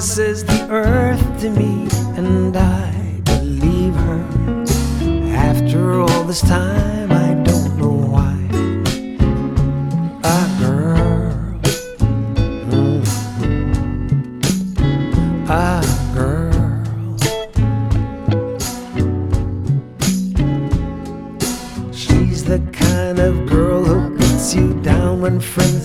Promises the earth to me, and I believe her. After all this time, I don't know why. Ah, girl. Mm. Ah, girl. She's the kind of girl who puts you down when friends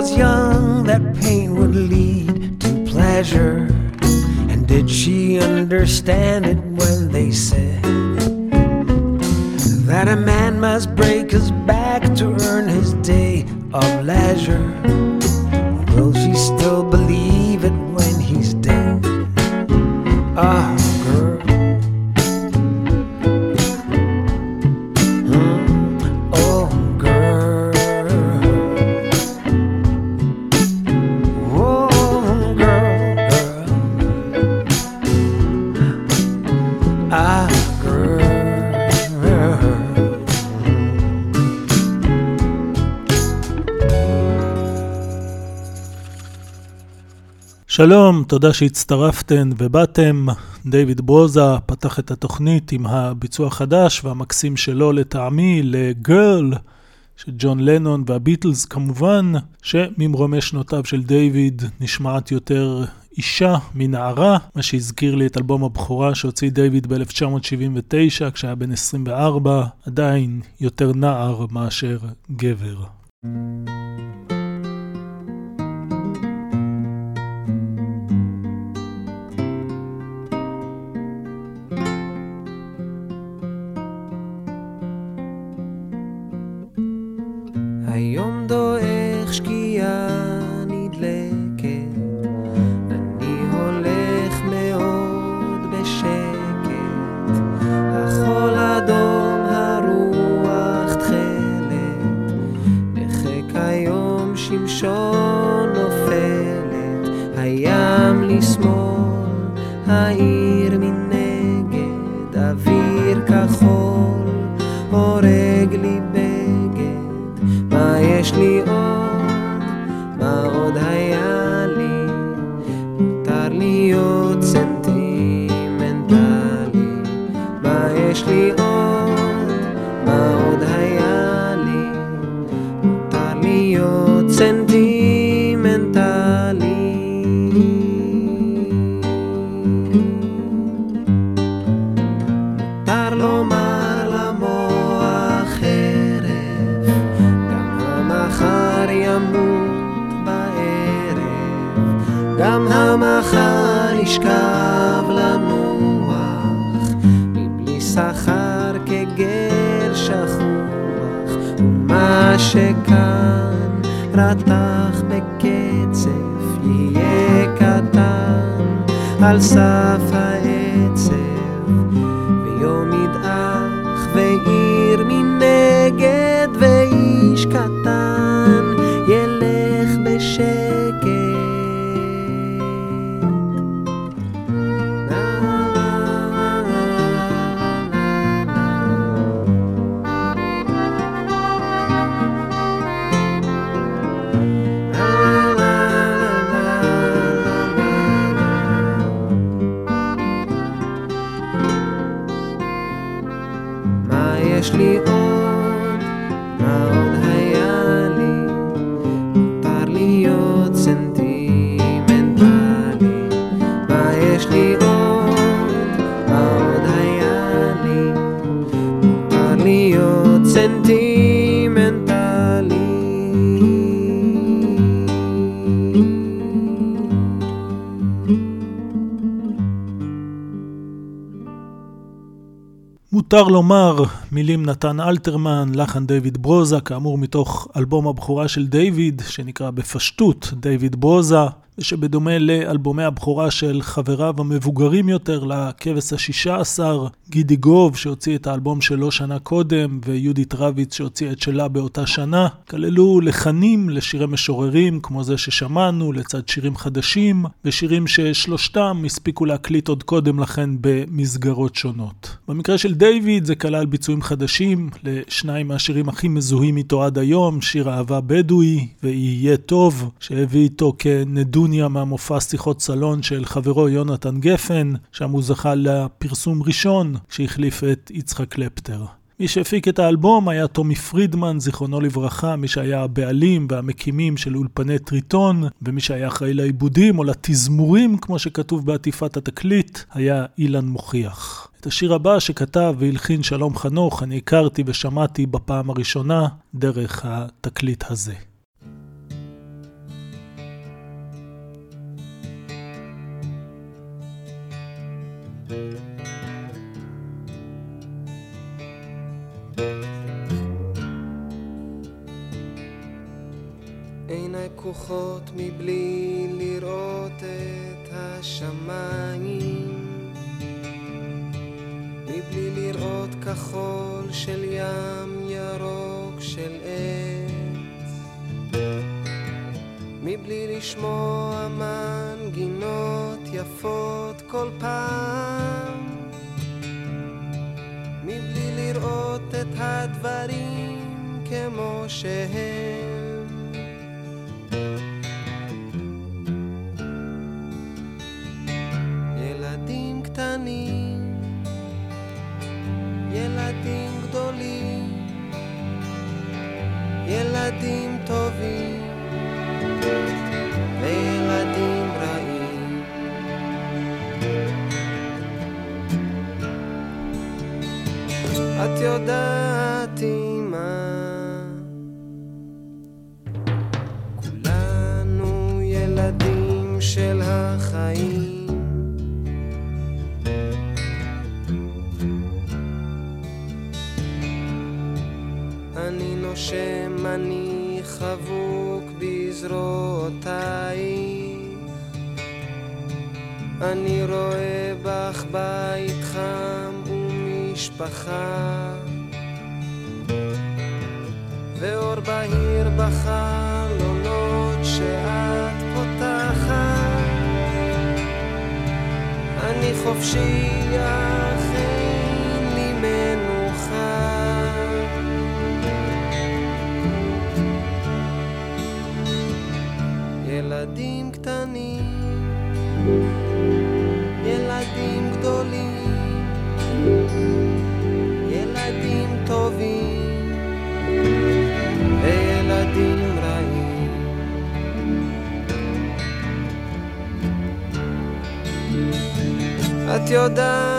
was young שלום, תודה שהצטרפתן ובאתם. דיוויד ברוזה פתח את התוכנית עם הביצוע החדש והמקסים שלו לטעמי לגרל של ג'ון לנון והביטלס כמובן, שממרומי שנותיו של דיוויד נשמעת יותר אישה מנערה, מה שהזכיר לי את אלבום הבכורה שהוציא דיוויד ב-1979 כשהיה בן 24, עדיין יותר נער מאשר גבר. מותר לומר, מילים נתן אלתרמן, לחן דיוויד ברוזה, כאמור מתוך אלבום הבכורה של דיוויד, שנקרא בפשטות דיוויד ברוזה, ושבדומה לאלבומי הבכורה של חבריו המבוגרים יותר, לכבש השישה עשר, גידי גוב שהוציא את האלבום שלו שנה קודם, ויהודית רביץ שהוציאה את שלה באותה שנה, כללו לחנים לשירי משוררים, כמו זה ששמענו, לצד שירים חדשים, ושירים ששלושתם הספיקו להקליט עוד קודם לכן במסגרות שונות. במקרה של דיוויד זה כלל ביצועים חדשים לשניים מהשירים הכי מזוהים איתו עד היום, שיר אהבה בדואי ו"יהיה טוב", שהביא איתו כנדוניה מהמופע שיחות סלון של חברו יונתן גפן, שם הוא זכה לפרסום ראשון שהחליף את יצחק קלפטר. מי שהפיק את האלבום היה טומי פרידמן, זיכרונו לברכה, מי שהיה הבעלים והמקימים של אולפני טריטון, ומי שהיה אחראי לעיבודים או לתזמורים, כמו שכתוב בעטיפת התקליט, היה אילן מוכיח. את השיר הבא שכתב והלחין שלום חנוך, אני הכרתי ושמעתי בפעם הראשונה דרך התקליט הזה. עיניי פקוחות מבלי לראות את השמיים. מבלי לראות כחול של ים ירוק של עץ. מבלי לשמוע מנגינות יפות כל פעם מבלי לראות את הדברים כמו שהם. ילדים קטנים, ילדים גדולים, ילדים טובים וילדים את יודעת אמא. כולנו ילדים של החיים. אני נושם, אני חבוק בזרועותייך אני רואה בך בית ומשפחה ואור בהיר בחלונות שאת פותחת. אני חופשי your dime.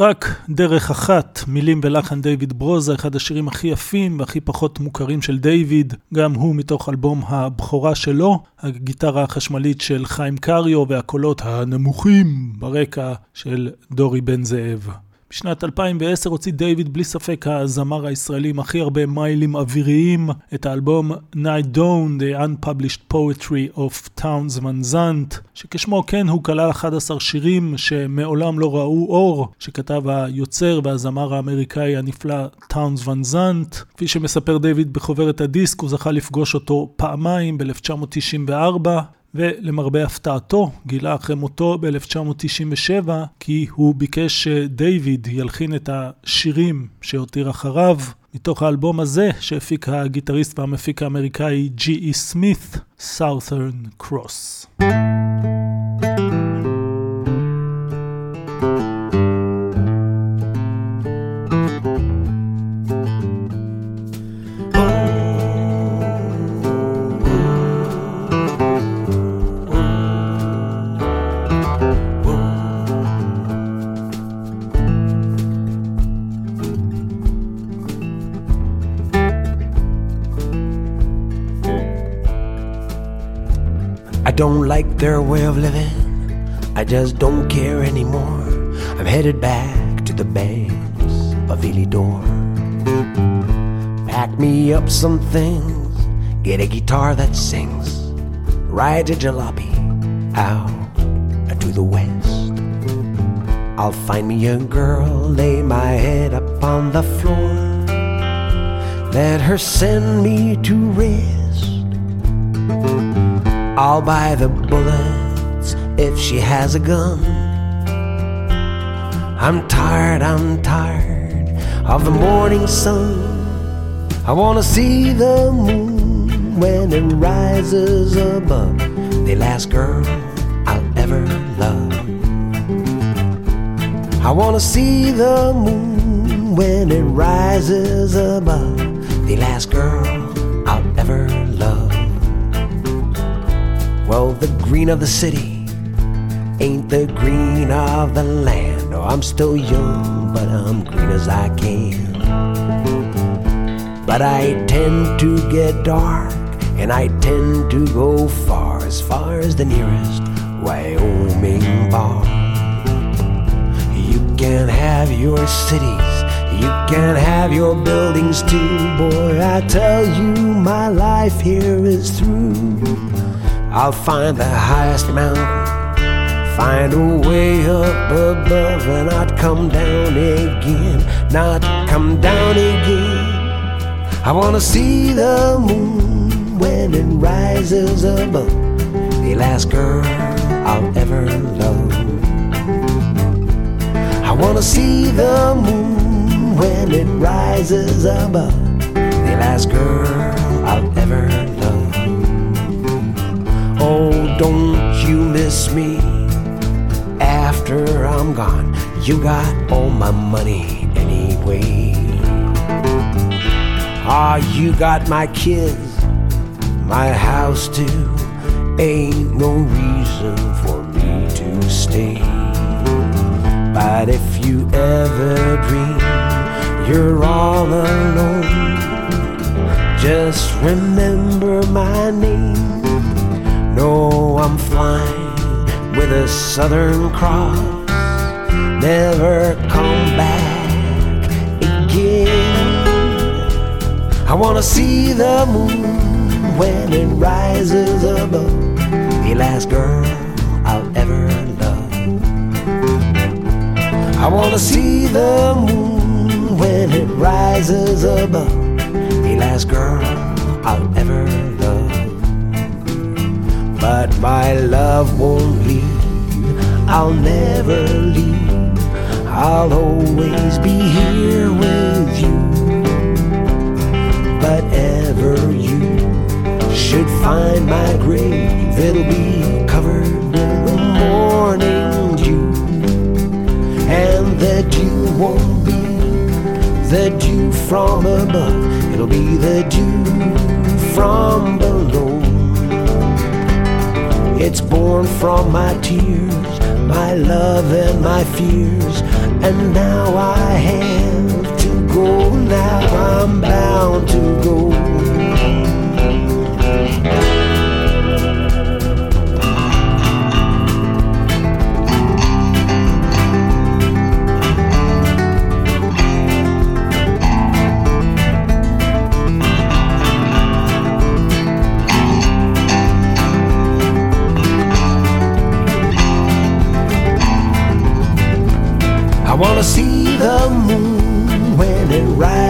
רק דרך אחת, מילים ולחן דיוויד ברוזה, אחד השירים הכי יפים והכי פחות מוכרים של דיוויד, גם הוא מתוך אלבום הבכורה שלו, הגיטרה החשמלית של חיים קריו והקולות הנמוכים ברקע של דורי בן זאב. בשנת 2010 הוציא דיוויד בלי ספק הזמר הישראלי עם הכי הרבה מיילים אוויריים, את האלבום Night Dawn, The Unpublished Poetry of Towns Van Zandt, שכשמו כן הוא כלל 11 שירים שמעולם לא ראו אור, שכתב היוצר והזמר האמריקאי הנפלא Towns Van Zandt. כפי שמספר דיוויד בחוברת הדיסק, הוא זכה לפגוש אותו פעמיים ב-1994. ולמרבה הפתעתו, גילה אחרי מותו ב-1997 כי הוא ביקש שדייוויד ילחין את השירים שהותיר אחריו מתוך האלבום הזה שהפיק הגיטריסט והמפיק האמריקאי ג'י.אי סמית, Southern Cross. Don't like their way of living. I just don't care anymore. I'm headed back to the banks of Ilidor. Pack me up some things, get a guitar that sings. Ride to Jalopy, out to the west. I'll find me a girl, lay my head up on the floor. Let her send me to rest. I'll buy the bullets if she has a gun. I'm tired, I'm tired of the morning sun. I wanna see the moon when it rises above the last girl I'll ever love. I wanna see the moon when it rises above the last girl The green of the city ain't the green of the land. Oh, I'm still young, but I'm green as I can. But I tend to get dark, and I tend to go far, as far as the nearest Wyoming bar. You can have your cities, you can have your buildings too, boy. I tell you, my life here is through. I'll find the highest mountain, find a way up above, and not come down again, not come down again. I wanna see the moon when it rises above the last girl I'll ever love. I wanna see the moon when it rises above. The last girl I'll ever love. Don't you miss me after I'm gone? You got all my money anyway. Ah, you got my kids, my house too. Ain't no reason for me to stay. But if you ever dream you're all alone, just remember my name. No, I'm flying with a Southern Cross. Never come back again. I wanna see the moon when it rises above. The last girl I'll ever love. I wanna see the moon when it rises above. The last girl I'll ever. But my love won't leave. I'll never leave. I'll always be here with you. But ever you should find my grave, it'll be covered with the morning dew. And the dew won't be the dew from above, it'll be the dew from below. It's born from my tears, my love and my fears. And now I have to go, now I'm bound to go.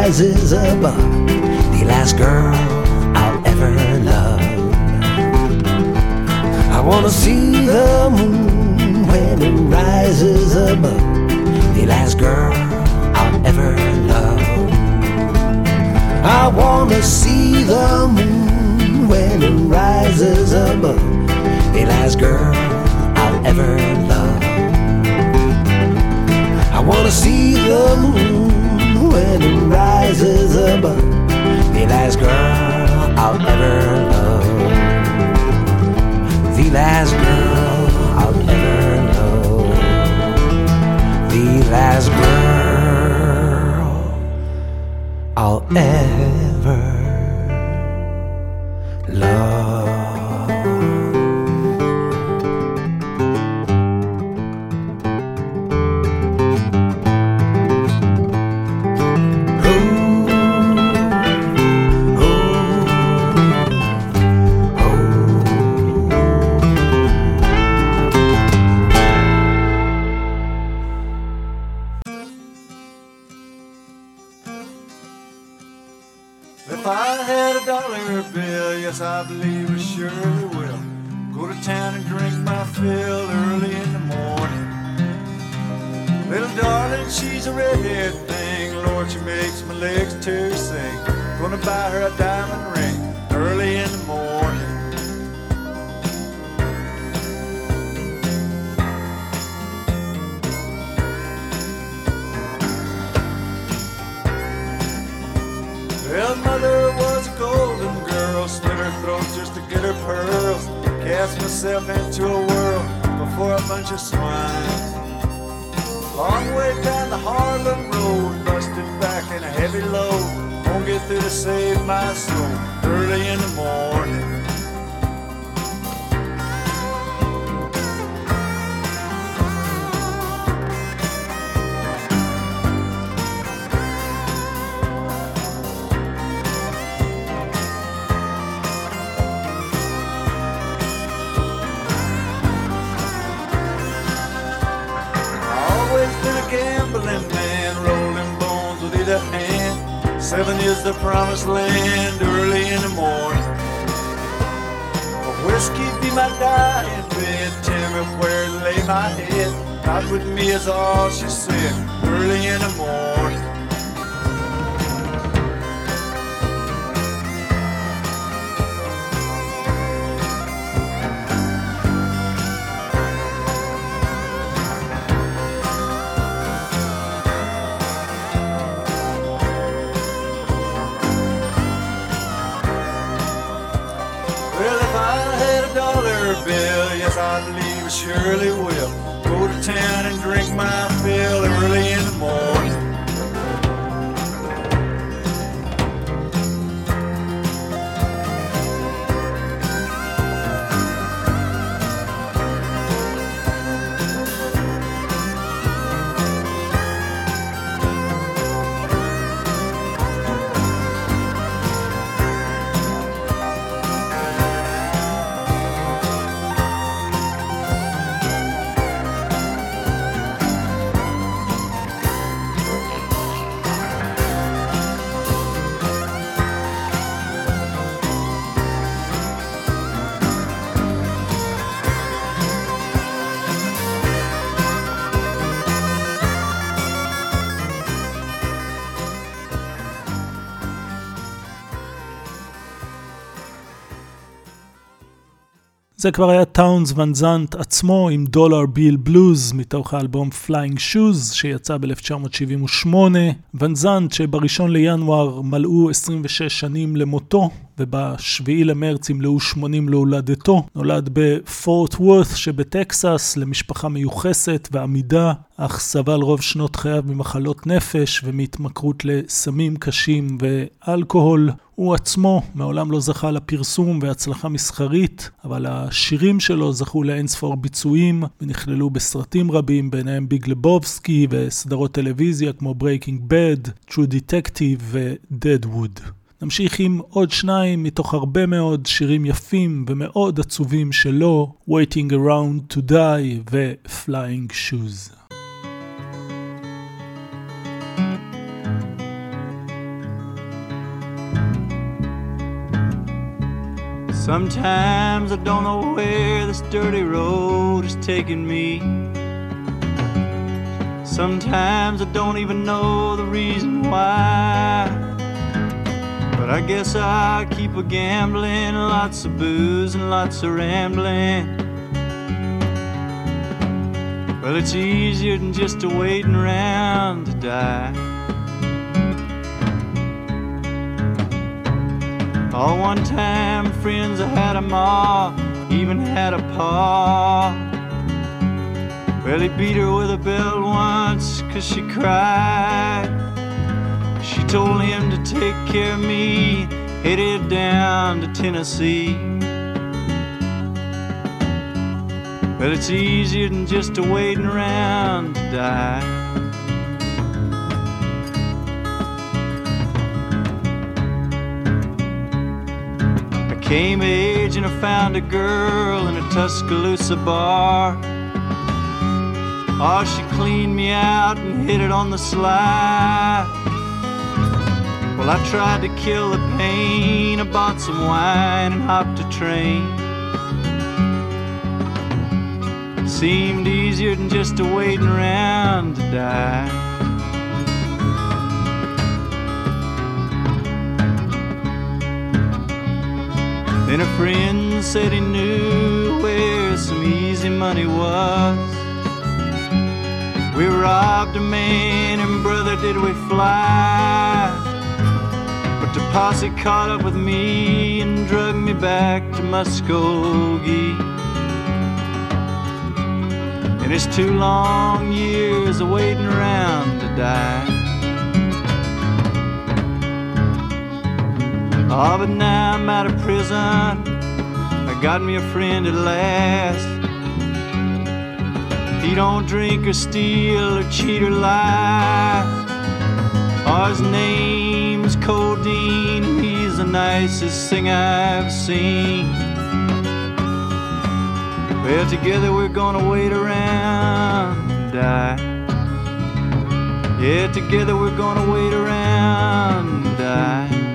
Rises above. The last girl I'll ever love. I wanna see the moon when it rises above. The last girl I'll ever love. I wanna see the moon when it rises above. The last girl I'll ever love. I wanna see the moon when it rises above. The last girl I'll ever love. The last girl I'll ever love. The last girl I'll ever If I had a dollar bill, yes, I believe I surely will. Go to town and drink my fill early in the morning. Little darling, she's a redhead thing. Lord, she makes my legs to sing. Gonna buy her a diamond ring get her pearls. Cast myself into a world before a bunch of swine. Long way down the Harlem Road, busted back in a heavy load. Won't get through to save my soul early in the morning. Seven is the promised land early in the morning. A whiskey be my dying bed, Tim anywhere to lay my head. Not with me is all she said. Early in the morning. Surely will. Go to town and drink my זה כבר היה טאונס ון זנט עצמו עם דולר ביל בלוז מתוך האלבום פליינג שוז שיצא ב-1978. ון זנט שבראשון לינואר מלאו 26 שנים למותו וב-7 למרץ ימלאו 80 להולדתו. נולד בפורט וורת שבטקסס למשפחה מיוחסת ועמידה, אך סבל רוב שנות חייו ממחלות נפש ומהתמכרות לסמים קשים ואלכוהול. הוא עצמו מעולם לא זכה לפרסום והצלחה מסחרית, אבל השירים שלו זכו לאינספור ביצועים ונכללו בסרטים רבים, ביניהם ביג לבובסקי וסדרות טלוויזיה כמו Breaking Bad, True Detective ו-Deadwood. נמשיך עם עוד שניים מתוך הרבה מאוד שירים יפים ומאוד עצובים שלו, Waiting Around to Die ו-Flying Shoes. Sometimes I don't know where this dirty road is taking me. Sometimes I don't even know the reason why. But I guess I keep a gambling, lots of booze and lots of rambling. Well, it's easier than just a waiting around to die. All one time friends, I had a ma, even had a pa. Well, he beat her with a belt once, cause she cried. She told him to take care of me, headed down to Tennessee. Well, it's easier than just a waiting around to die. I came age and I found a girl in a Tuscaloosa bar. Oh, she cleaned me out and hit it on the sly. Well, I tried to kill the pain. I bought some wine and hopped a train. Seemed easier than just waiting around to die. Then a friend said he knew where some easy money was. We robbed a man and brother did we fly. Posse caught up with me and drug me back to Muskogee. And it's two long years of waiting around to die. Oh, but now I'm out of prison. I got me a friend at last. He don't drink or steal or cheat or lie. Oh, his name's Codeine. He's the nicest thing I've seen. Well, together we're gonna wait around and die. Yeah, together we're gonna wait around and die.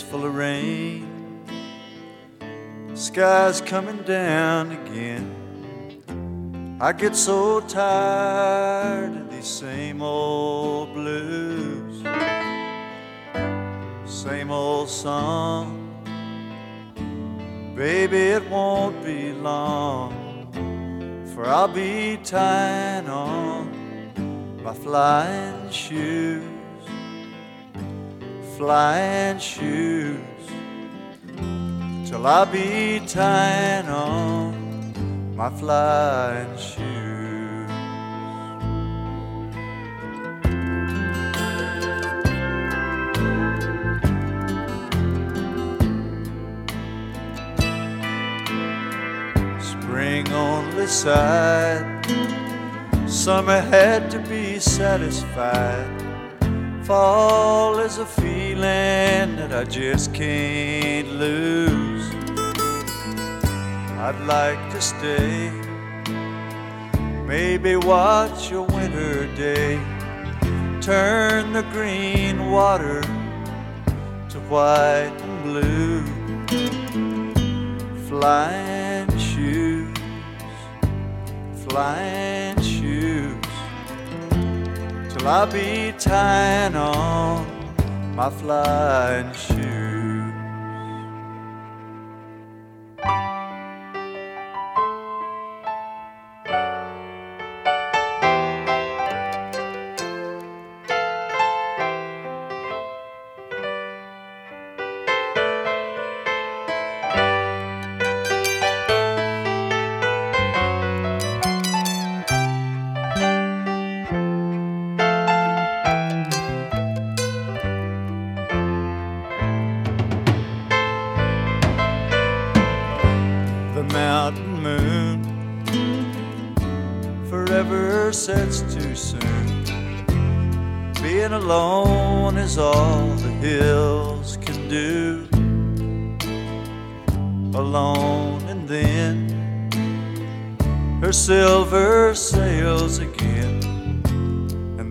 Full of rain. Sky's coming down again. I get so tired of these same old blues, same old song. Baby, it won't be long, for I'll be tying on my flying shoes, flying shoes, till I'll be tying on my flying shoes. Spring only sighed Summer had to be satisfied. Fall is a feeling that I just can't lose. I'd like to stay, maybe watch a winter day, turn the green water to white and blue. Flying shoes, flying shoes, till I be tying on my flying shoes.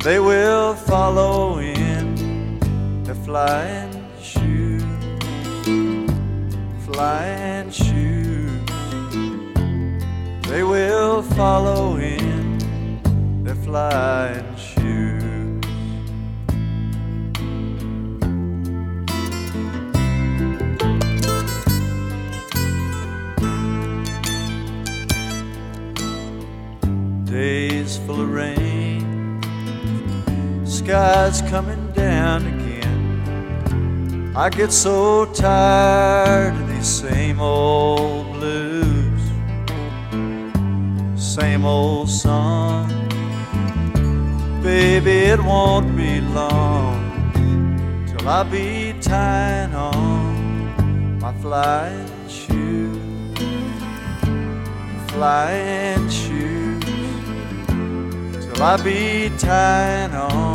They will follow in their flying shoes, flying shoes. They will follow in their flying shoes. Skies coming down again. I get so tired of these same old blues same old song. Baby, it won't be long till I be tying on my flying shoes, flying shoes. Till I be tying on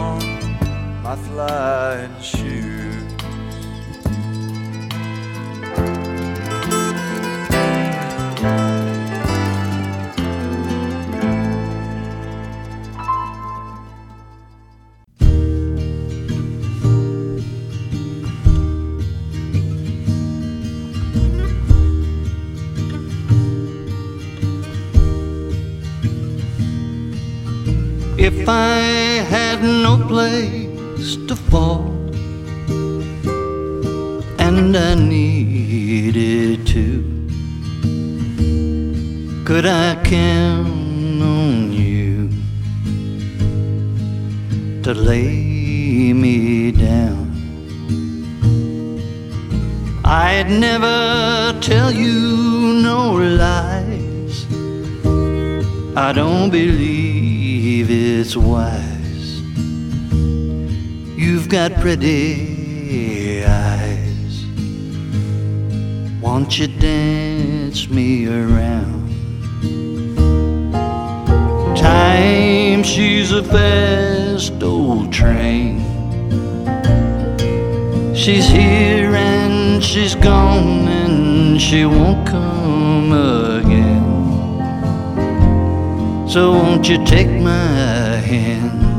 my flying shoes. If I had no place to fall and I needed to, could I count on you to lay me down? I'd never tell you no lies. I don't believe it's wise. You've got pretty eyes. Won't you dance me around? Time, she's a fast old train. She's here and she's gone and she won't come again. So won't you take my hand?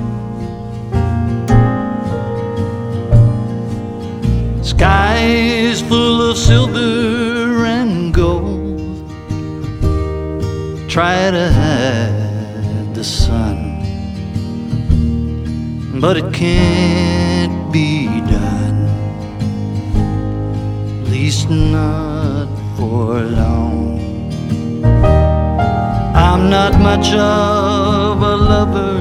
Skies full of silver and gold. Try to hide the sun, but it can't be done. At least not for long. I'm not much of a lover,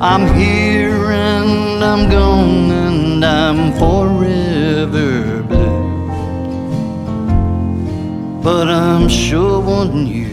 I'm here and I'm gone and I'm forever blue. But I'm sure wanting you.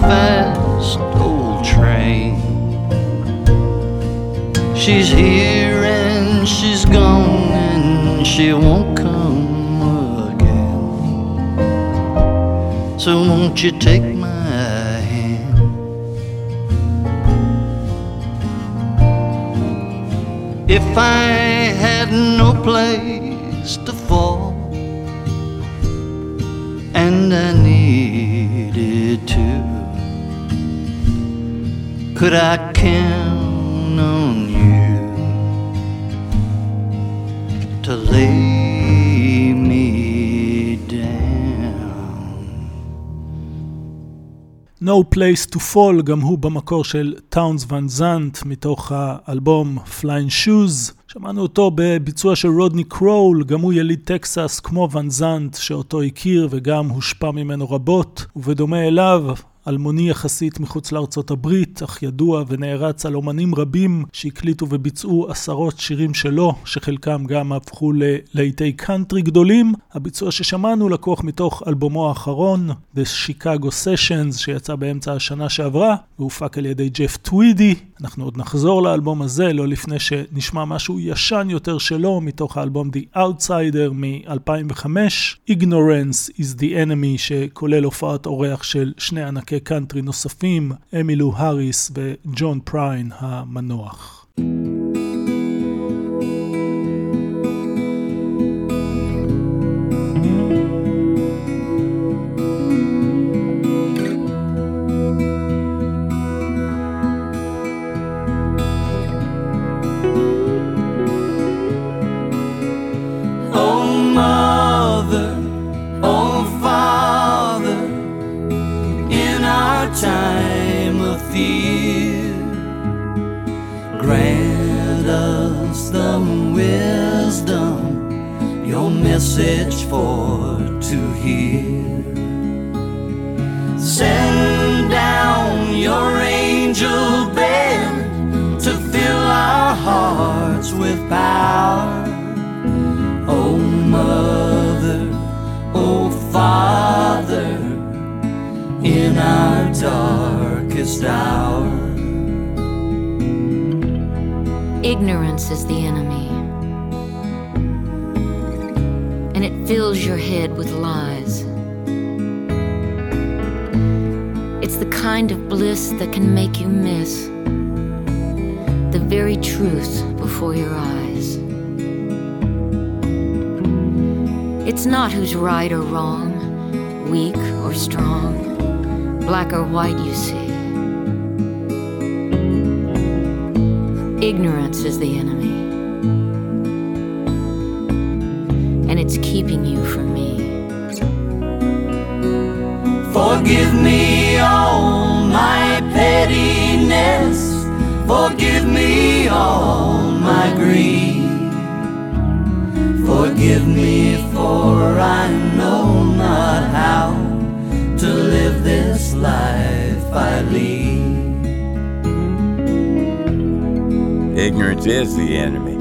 Fast old train. She's here and she's gone and she won't come again. So won't you take my hand? If I had no place could I count on you to lay me down? No Place to Fall, גם הוא במקור של טאונס ון זנט, מתוך האלבום Flying Shoes. שמענו אותו בביצוע של רודני קרול, גם הוא יליד טקסס כמו ון זנט, שאותו הכיר וגם הושפע ממנו רבות, ובדומה אליו, אלמוני יחסית מחוץ לארצות הברית, אך ידוע ונערץ על אומנים רבים שהקליטו וביצעו עשרות שירים שלו, שחלקם גם הפכו ללהיטי קאנטרי גדולים. הביצוע ששמענו לקוח מתוך אלבומו האחרון, The Chicago Sessions, שיצא באמצע השנה שעברה, והופק על ידי ג'ף טווידי. אנחנו עוד נחזור לאלבום הזה, לא לפני שנשמע משהו ישן יותר שלו, מתוך האלבום The Outsider מ-2005, Ignorance is the Enemy, שכולל הופעת אורח של שני ענקי קאנטרי נוספים, אמילו האריס וג'ון פריין המנוח. Message for to hear. Send down your angel band to fill our hearts with power. Oh, Mother, oh, Father, in our darkest hour. Ignorance is the enemy. And it fills your head with lies. It's the kind of bliss that can make you miss the very truth before your eyes. It's not who's right or wrong, weak or strong, black or white, you see. Ignorance is the enemy. And it's keeping you from me. Forgive me all my pettiness. Forgive me all my greed. Forgive me, for I know not how to live this life Ignorance is the enemy.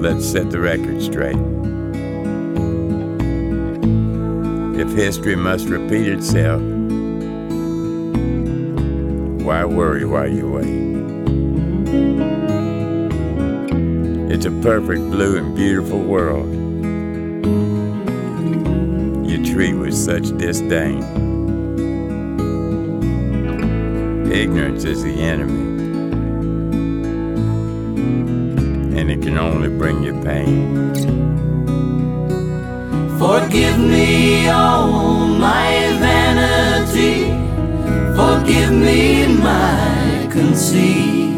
Let's set the record straight. If history must repeat itself, why worry while you wait? It's a perfect blue and beautiful world you treat with such disdain. Ignorance is the enemy, and it can only bring you pain. Forgive me all my vanity. Forgive me my conceit.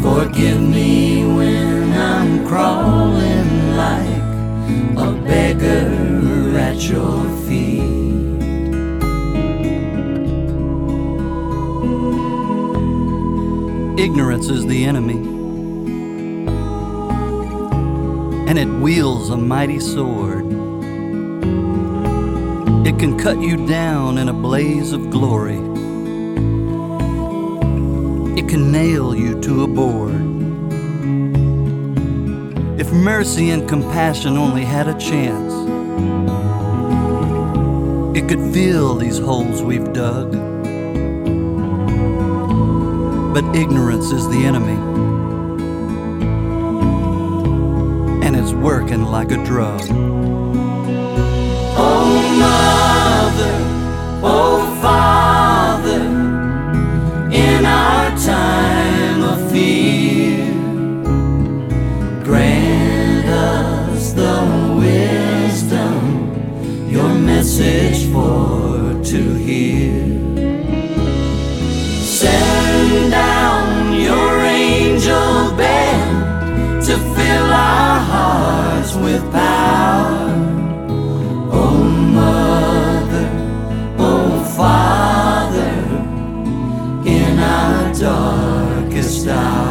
Forgive me when I'm crawling like a beggar at your feet. Ignorance is the enemy, and it wields a mighty sword. It can cut you down in a blaze of glory. It can nail you to a board. If mercy and compassion only had a chance, it could fill these holes we've dug. But ignorance is the enemy, and it's working like a drug. Oh, Mother, oh, Father, in our time of fear, grant us the wisdom, your message for to hear. To fill our hearts with power. Oh, Mother, oh, Father, in our darkest hour.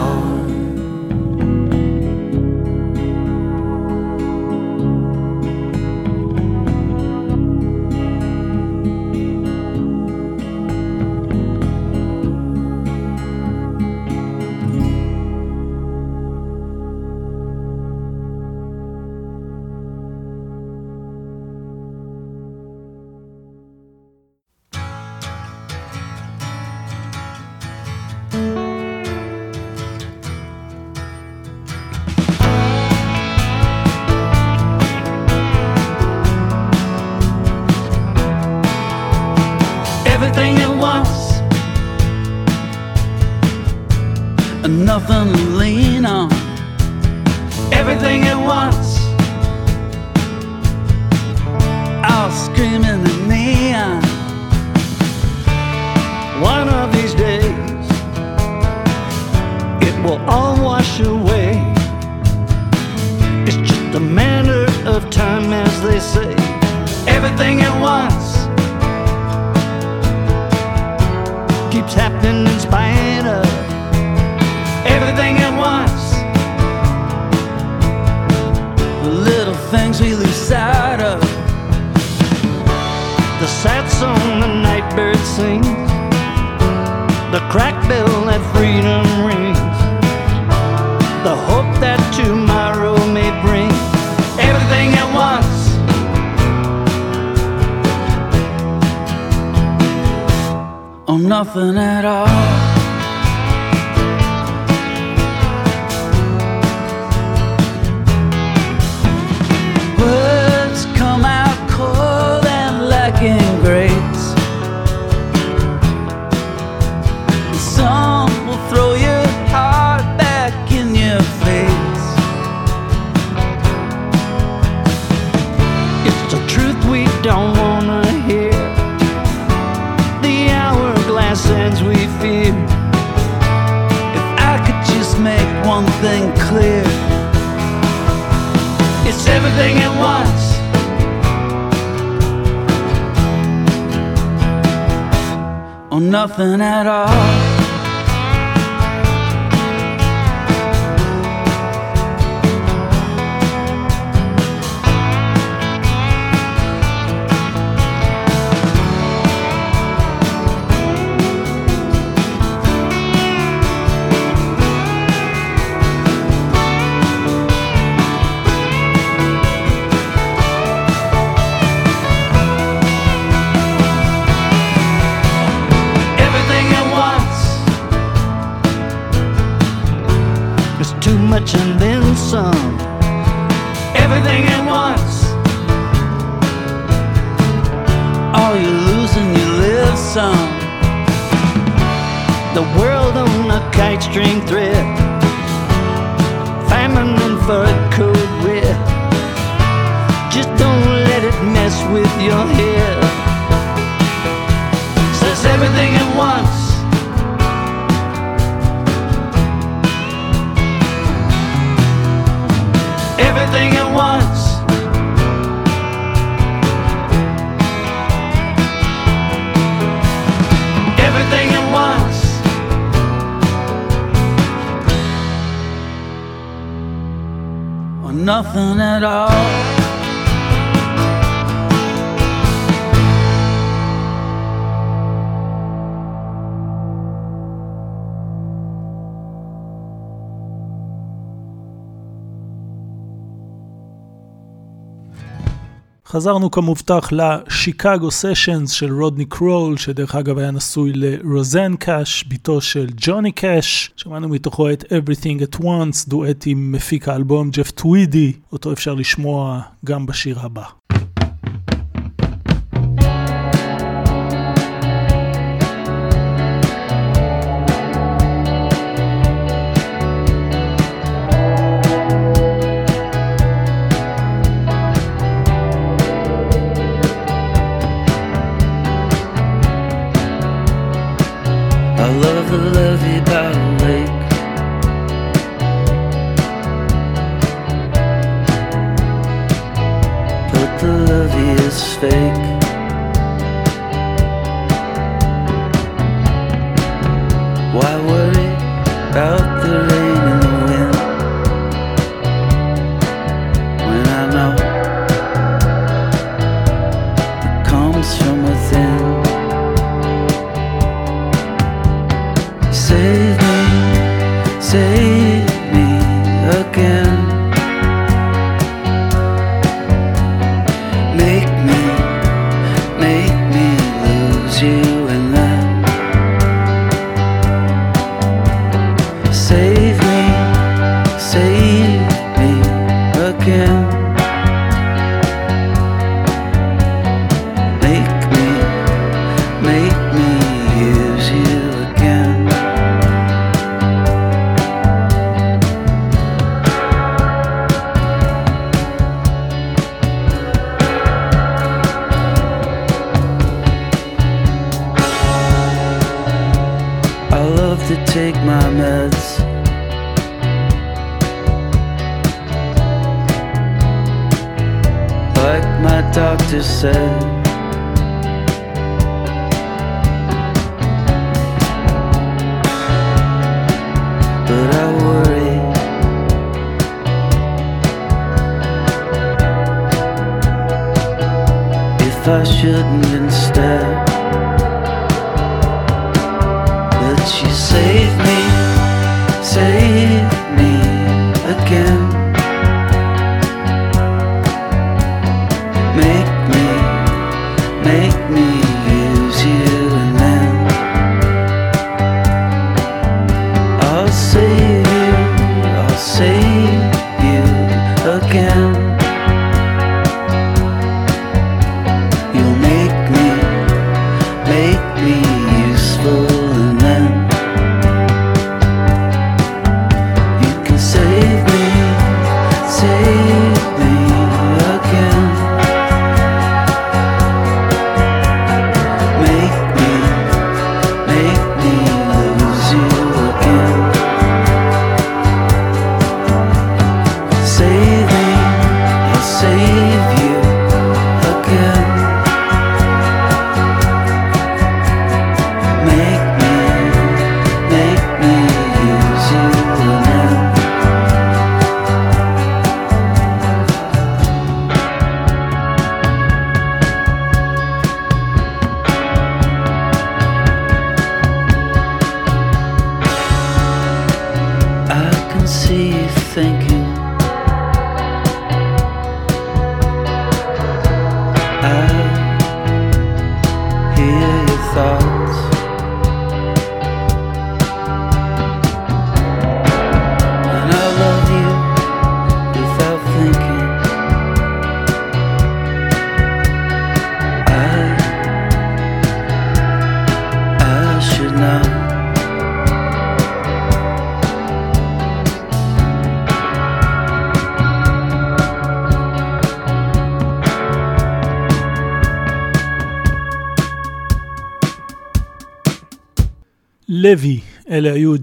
Or nothing at all. Everything at once. Or nothing at all. Nothing at all. חזרנו כמובטח לשיקגו סשנס של רודני קרול, שדרך אגב היה נשוי לרוזן קאש, בתו של ג'וני קאש. שמענו מתוכו את Everything at Once, דואט עם מפיק האלבום ג'ף טווידי, אותו אפשר לשמוע גם בשיר הבא.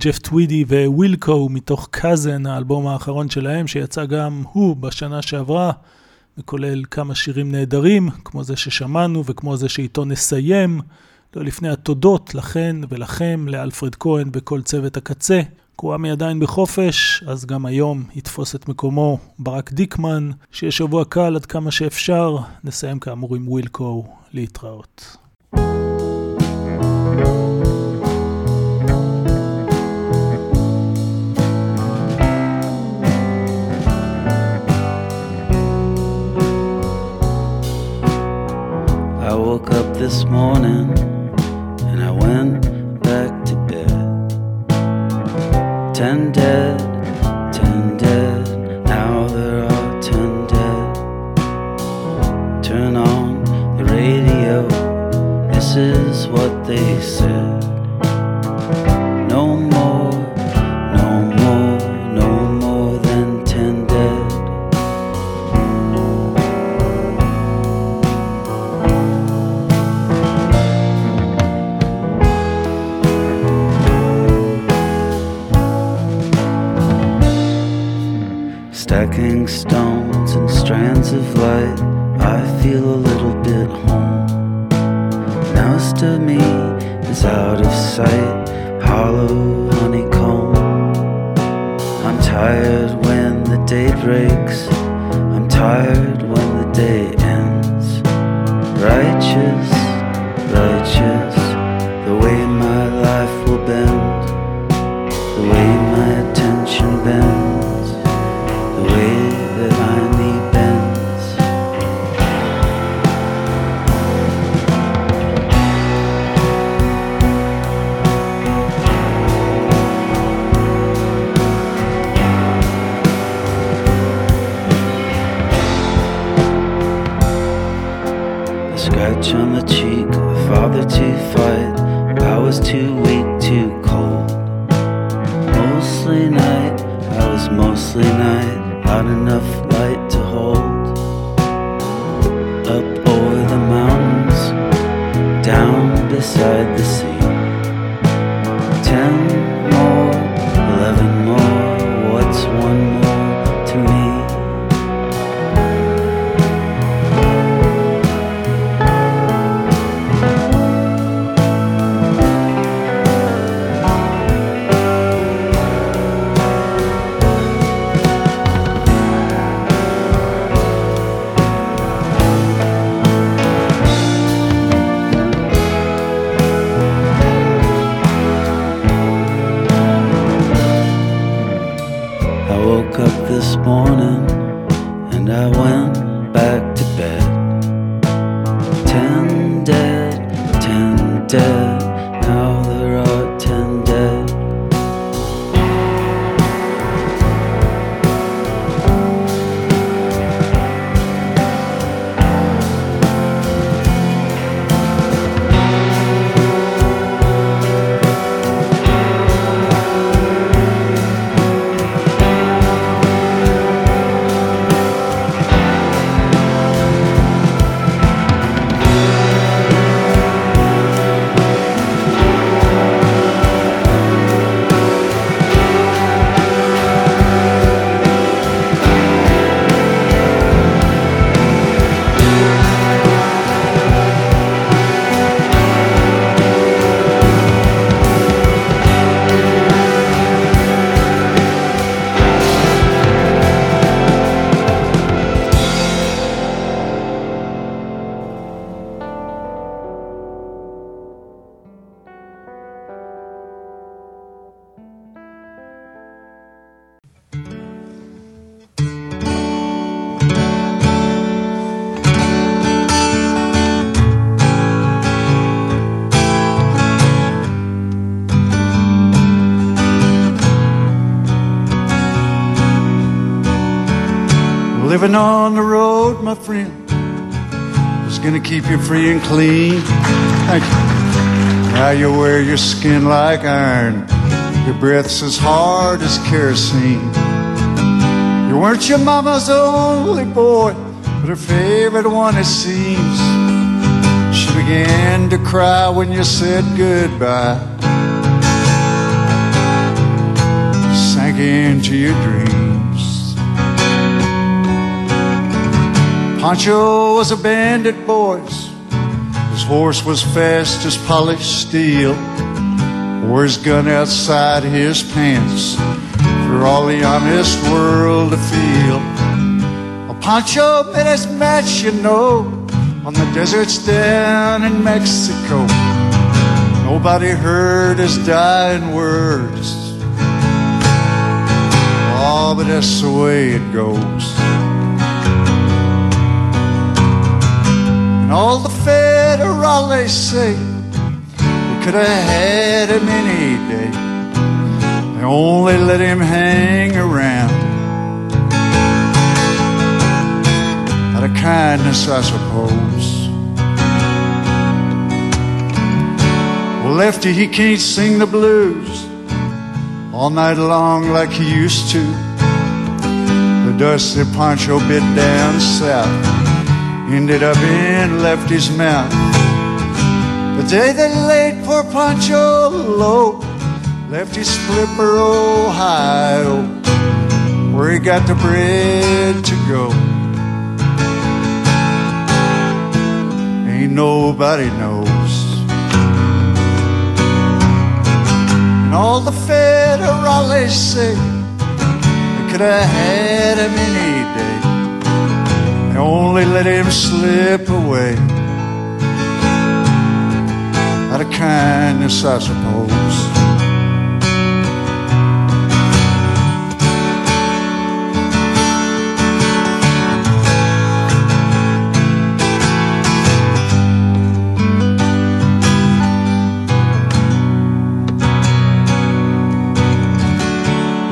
ג'ף טווידי ווילקו מתוך קאזן, האלבום האחרון שלהם, שיצא גם הוא בשנה שעברה, וכולל כמה שירים נהדרים, כמו זה ששמענו וכמו זה שאיתו נסיים. לא לפני התודות לכן ולכם, לאלפרד כהן וכל צוות הקצה. קוואמי עדיין בחופש, אז גם היום יתפוס את מקומו ברק דיקמן, שיהיה שבוע קל עד כמה שאפשר. נסיים כאמור עם ווילקו להתראות. I this morning Living on the road, my friend, is gonna keep you free and clean. Thank you. Now you wear your skin like iron, your breath's as hard as kerosene. You weren't your mama's only boy, but her favorite one, it seems. She began to cry when you said goodbye. Sank into your dreams. Pancho was a bandit, boys. His horse was fast as polished steel. Wore his gun outside his pants for all the honest world to feel. Well, Pancho met his match, you know, on the deserts down in Mexico. Nobody heard his dying words. Oh, but that's the way it goes. And all the federales say we could have had him any day. They only let him hang around. Out of kindness, I suppose. Well, Lefty, he can't sing the blues all night long like he used to. The dusty poncho bit down south ended up in Lefty's mouth. The day they laid poor Pancho low, Lefty Flipper, Ohio, where he got the bread to go. Ain't nobody knows. And all the federales say they could have had him any day. Only let him slip away. Out of kindness, I suppose.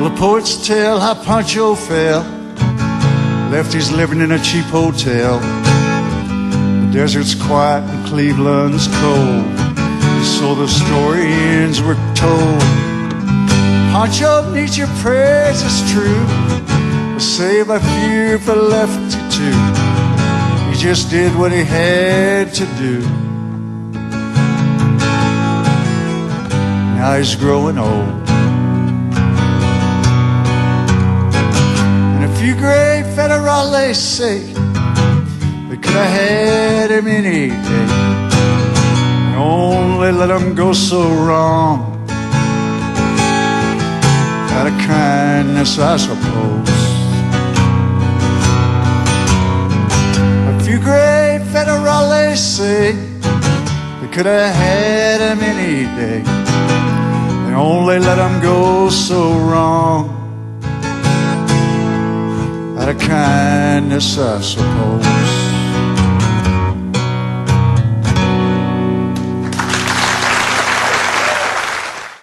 The poets tell how Pancho fell. Left his living in a cheap hotel. The desert's quiet and Cleveland's cold. So the story ends we're told. Pancho needs your prayers, it's true. But save a few for Lefty too. He just did what he had to do. Now he's growing old. And a few great federales say they could have had him any day. Only let him go so wrong. Out of kindness, I suppose. A few great federales say they could have had him any day. They only let him go so wrong kindness, I suppose.